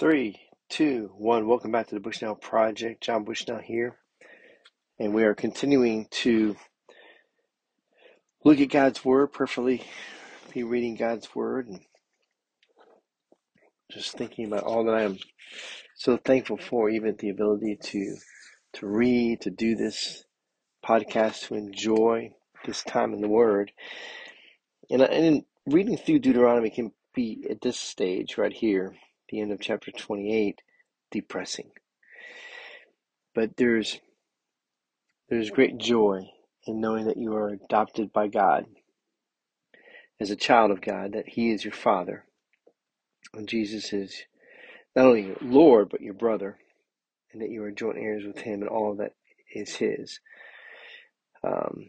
Three, two, one. Welcome back to the Bushnell Project. John Bushnell here. And we are continuing to look at God's Word, perfectly be reading God's Word and just thinking about all that I am so thankful for, even the ability to to read, to do this podcast, to enjoy this time in the Word. And, and reading through Deuteronomy can be at this stage right here, the end of chapter 28, depressing. But there's there's great joy in knowing that you are adopted by God as a child of God, that He is your Father. And Jesus is not only your Lord, but your brother, and that you are joint heirs with Him and all that is His. Um,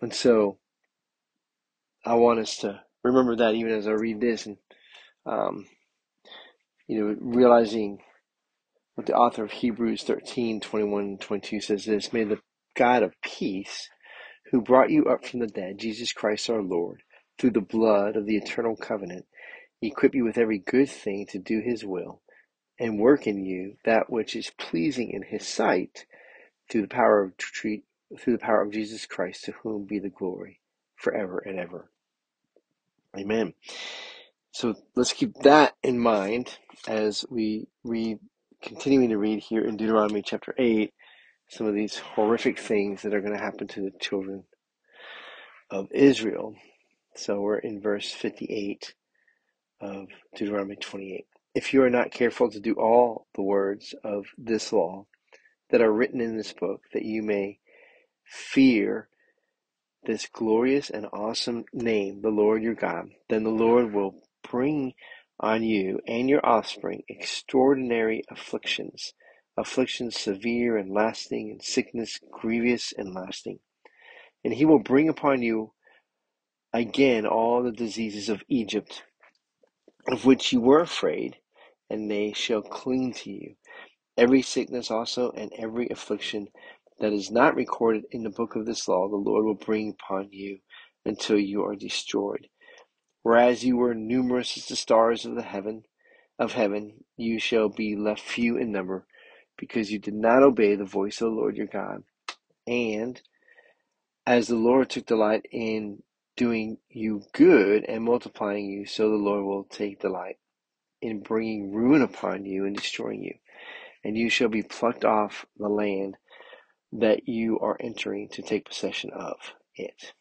and so I want us to remember that even as I read this and, um, you know, realizing what the author of Hebrews 13, 21 22 says this, May the God of peace, who brought you up from the dead, Jesus Christ our Lord, through the blood of the eternal covenant, equip you with every good thing to do his will, and work in you that which is pleasing in his sight, through the power of through the power of Jesus Christ, to whom be the glory forever and ever. Amen. So let's keep that in mind as we read continuing to read here in Deuteronomy chapter 8 some of these horrific things that are going to happen to the children of Israel. So we're in verse 58 of Deuteronomy 28. If you are not careful to do all the words of this law that are written in this book, that you may fear this glorious and awesome name, the Lord your God, then the Lord will bring on you and your offspring extraordinary afflictions, afflictions severe and lasting, and sickness grievous and lasting. And he will bring upon you again all the diseases of Egypt, of which you were afraid, and they shall cling to you. Every sickness also and every affliction that is not recorded in the book of this law, the Lord will bring upon you until you are destroyed. Whereas you were numerous as the stars of the heaven of heaven, you shall be left few in number, because you did not obey the voice of the Lord your God. And as the Lord took delight in doing you good and multiplying you, so the Lord will take delight in bringing ruin upon you and destroying you. And you shall be plucked off the land that you are entering to take possession of it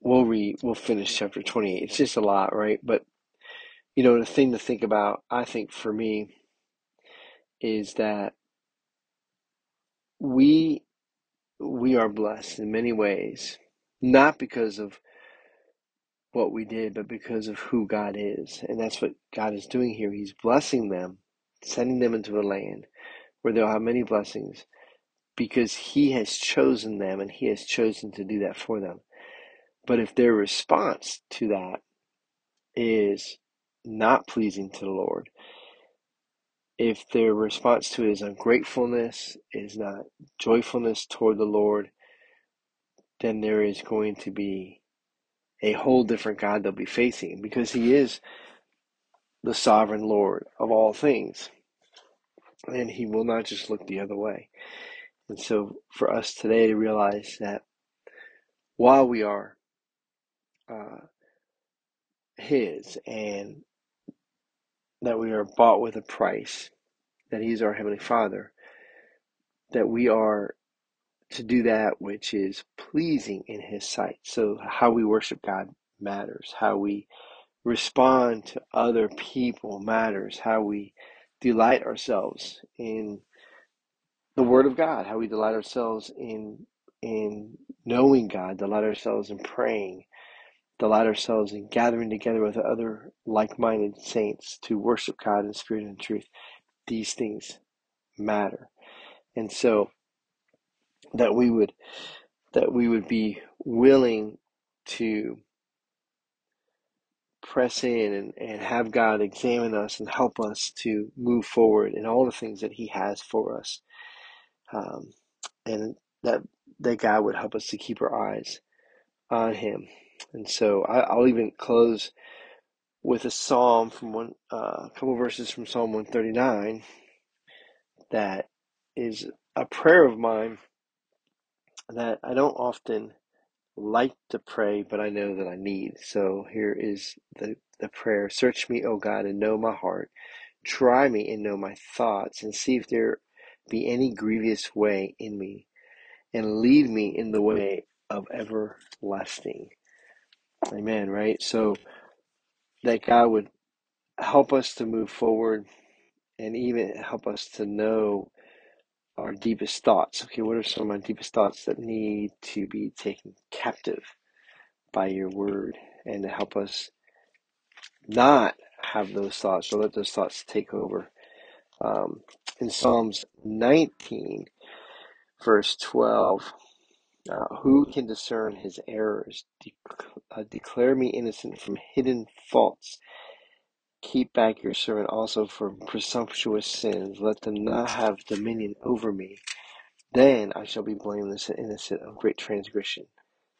we'll read, we'll finish chapter 28. It's just a lot, right? But, you know, the thing to think about, I think for me, is that we we are blessed in many ways, not because of what we did, but because of who God is. And that's what God is doing here. He's blessing them, sending them into a land where they'll have many blessings because He has chosen them and He has chosen to do that for them. But if their response to that is not pleasing to the Lord, if their response to it is ungratefulness, is not joyfulness toward the Lord, then there is going to be a whole different God they'll be facing because He is the sovereign Lord of all things. And He will not just look the other way. And so for us today to realize that while we are uh, His and that we are bought with a price, that He's our Heavenly Father, that we are to do that which is pleasing in His sight. So, how we worship God matters, how we respond to other people matters, how we delight ourselves in the Word of God, how we delight ourselves in in knowing God, delight ourselves in praying, delight ourselves in gathering together with other like minded saints to worship God in spirit and truth. These things matter. And so that we would that we would be willing to press in and, and have God examine us and help us to move forward in all the things that He has for us. Um, and that that God would help us to keep our eyes on Him. And so I, I'll even close with a psalm from one, uh, a couple verses from Psalm 139 that is a prayer of mine that I don't often like to pray, but I know that I need. So here is the, the prayer Search me, O God, and know my heart. Try me and know my thoughts, and see if there be any grievous way in me, and lead me in the way of everlasting. Amen, right? So that God would help us to move forward and even help us to know our deepest thoughts. Okay, what are some of my deepest thoughts that need to be taken captive by your word and to help us not have those thoughts or let those thoughts take over? Um, in Psalms 19, verse 12, uh, who can discern his errors? De- uh, declare me innocent from hidden faults. Keep back your servant also from presumptuous sins. Let them not have dominion over me. Then I shall be blameless and innocent of great transgression.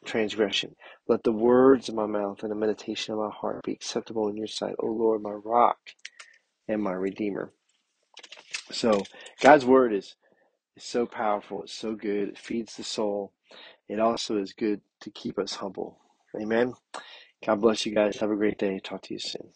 Transgression. Let the words of my mouth and the meditation of my heart be acceptable in your sight, O Lord, my rock and my redeemer. So God's word is, is so powerful. It's so good. It feeds the soul. It also is good to keep us humble. Amen. God bless you guys. Have a great day. Talk to you soon.